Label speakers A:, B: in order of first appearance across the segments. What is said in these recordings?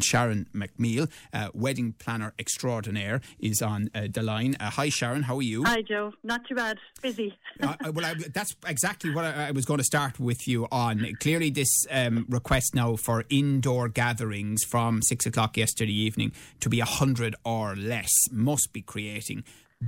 A: Sharon McNeil, uh, wedding planner extraordinaire, is on uh, the line. Uh, hi, Sharon. How are you?
B: Hi, Joe. Not too bad. Busy.
A: Uh, well, I, that's exactly what I, I, was going to start with you on. Clearly, this um, request now for indoor gatherings from six o'clock yesterday evening to be a hundred or less must be creating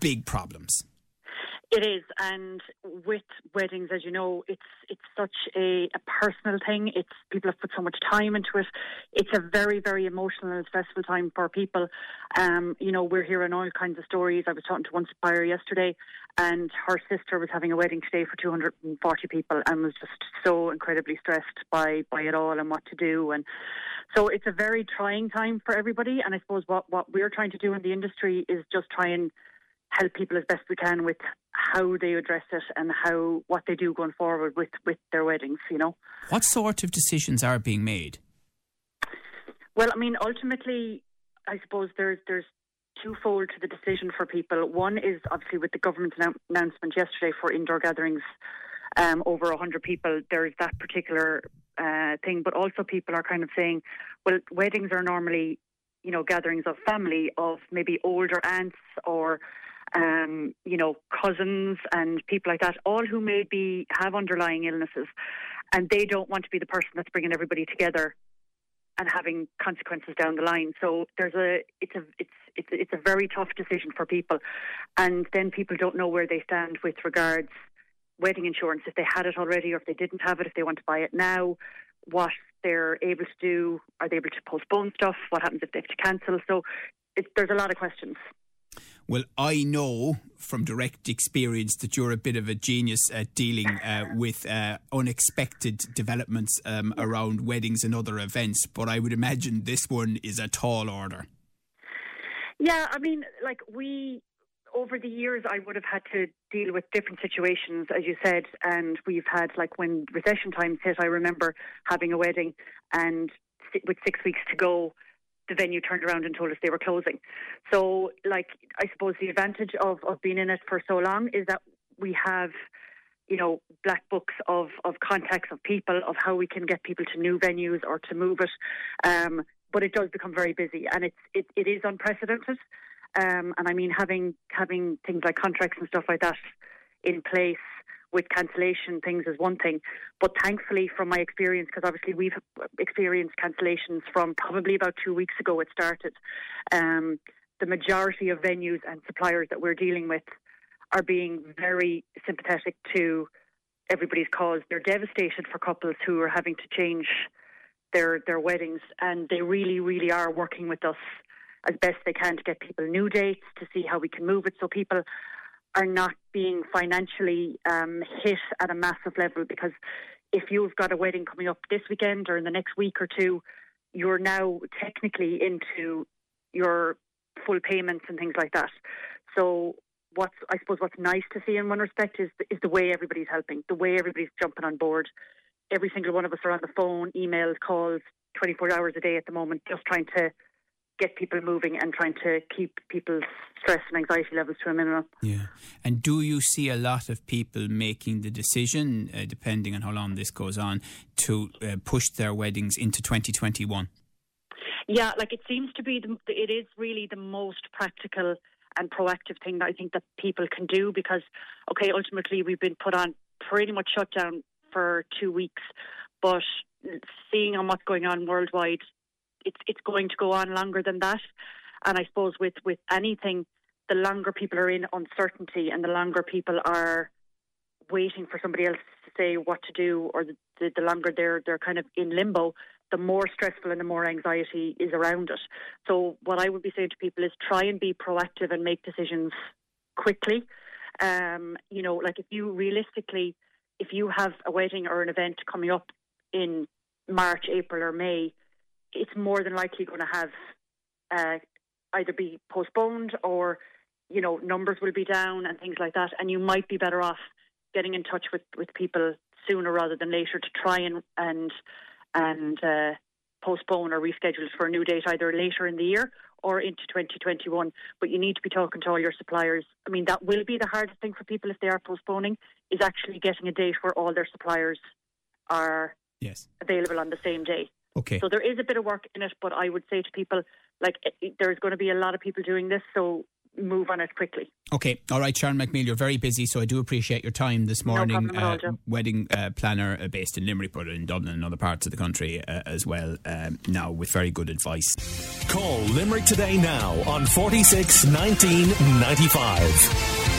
A: big problems.
B: It is, and with weddings, as you know, it's it's such a, a, personal thing. It's people have put so much time into it. It's a very, very emotional and stressful time for people. Um, you know, we're hearing all kinds of stories. I was talking to one supplier yesterday, and her sister was having a wedding today for 240 people, and was just so incredibly stressed by by it all and what to do. And so it's a very trying time for everybody. And I suppose what what we're trying to do in the industry is just try and help people as best we can with how they address it and how what they do going forward with with their weddings. You know,
A: what sort of decisions are being made?
B: Well, I mean, ultimately, I suppose there's there's twofold to the decision for people. One is obviously with the government announcement yesterday for indoor gatherings um, over 100 people, there's that particular uh, thing, but also people are kind of saying, well, weddings are normally, you know, gatherings of family, of maybe older aunts or um, you know, cousins and people like that, all who maybe have underlying illnesses, and they don't want to be the person that's bringing everybody together and having consequences down the line. So there's a it's a it's it's it's a very tough decision for people, and then people don't know where they stand with regards wedding insurance if they had it already or if they didn't have it if they want to buy it now. What they're able to do? Are they able to postpone stuff? What happens if they have to cancel? So it, there's a lot of questions.
A: Well, I know from direct experience that you're a bit of a genius at dealing uh, with uh, unexpected developments um, around weddings and other events, but I would imagine this one is a tall order.
B: Yeah, I mean, like we over the years, I would have had to deal with different situations, as you said, and we've had like when recession times hit. I remember having a wedding, and with six weeks to go, the venue turned around and told us they were closing. So, like, I suppose the advantage of, of being in it for so long is that we have, you know, black books of, of contacts of people, of how we can get people to new venues or to move it. Um, but it does become very busy and it's, it, it is unprecedented. Um, and I mean, having, having things like contracts and stuff like that in place with cancellation things is one thing. But thankfully, from my experience, because obviously we've experienced cancellations from probably about two weeks ago it started, um, the majority of venues and suppliers that we're dealing with are being very sympathetic to everybody's cause. They're devastated for couples who are having to change their their weddings, and they really, really are working with us as best they can to get people new dates to see how we can move it so people are not being financially um, hit at a massive level because if you've got a wedding coming up this weekend or in the next week or two, you're now technically into your full payments and things like that. So what's I suppose what's nice to see in one respect is is the way everybody's helping, the way everybody's jumping on board. Every single one of us are on the phone, emails, calls, 24 hours a day at the moment, just trying to get people moving and trying to keep people's stress and anxiety levels to a minimum.
A: Yeah. And do you see a lot of people making the decision, uh, depending on how long this goes on, to uh, push their weddings into 2021?
B: Yeah, like it seems to be, the, it is really the most practical and proactive thing that I think that people can do because, okay, ultimately we've been put on pretty much shut down for two weeks, but seeing on what's going on worldwide, it's it's going to go on longer than that. And I suppose with with anything, the longer people are in uncertainty and the longer people are waiting for somebody else to say what to do, or the, the, the longer they're they're kind of in limbo, the more stressful and the more anxiety is around it. So what I would be saying to people is try and be proactive and make decisions quickly. Um, you know, like if you realistically, if you have a wedding or an event coming up in March, April, or May, it's more than likely going to have uh, either be postponed or you know numbers will be down and things like that, and you might be better off getting in touch with with people sooner rather than later to try and and and uh, postpone or reschedule for a new date either later in the year or into 2021. But you need to be talking to all your suppliers. I mean, that will be the hardest thing for people if they are postponing, is actually getting a date where all their suppliers are
A: yes.
B: available on the same day.
A: Okay.
B: So there is a bit of work in it, but I would say to people, like, there's going to be a lot of people doing this, so move on it quickly.
A: Okay, all right, Sharon McNeil, you're very busy, so I do appreciate your time this morning.
B: No all,
A: uh, wedding uh, planner uh, based in Limerick, but in Dublin and other parts of the country uh, as well. Um, now with very good advice.
C: Call Limerick today now on 46 19 95.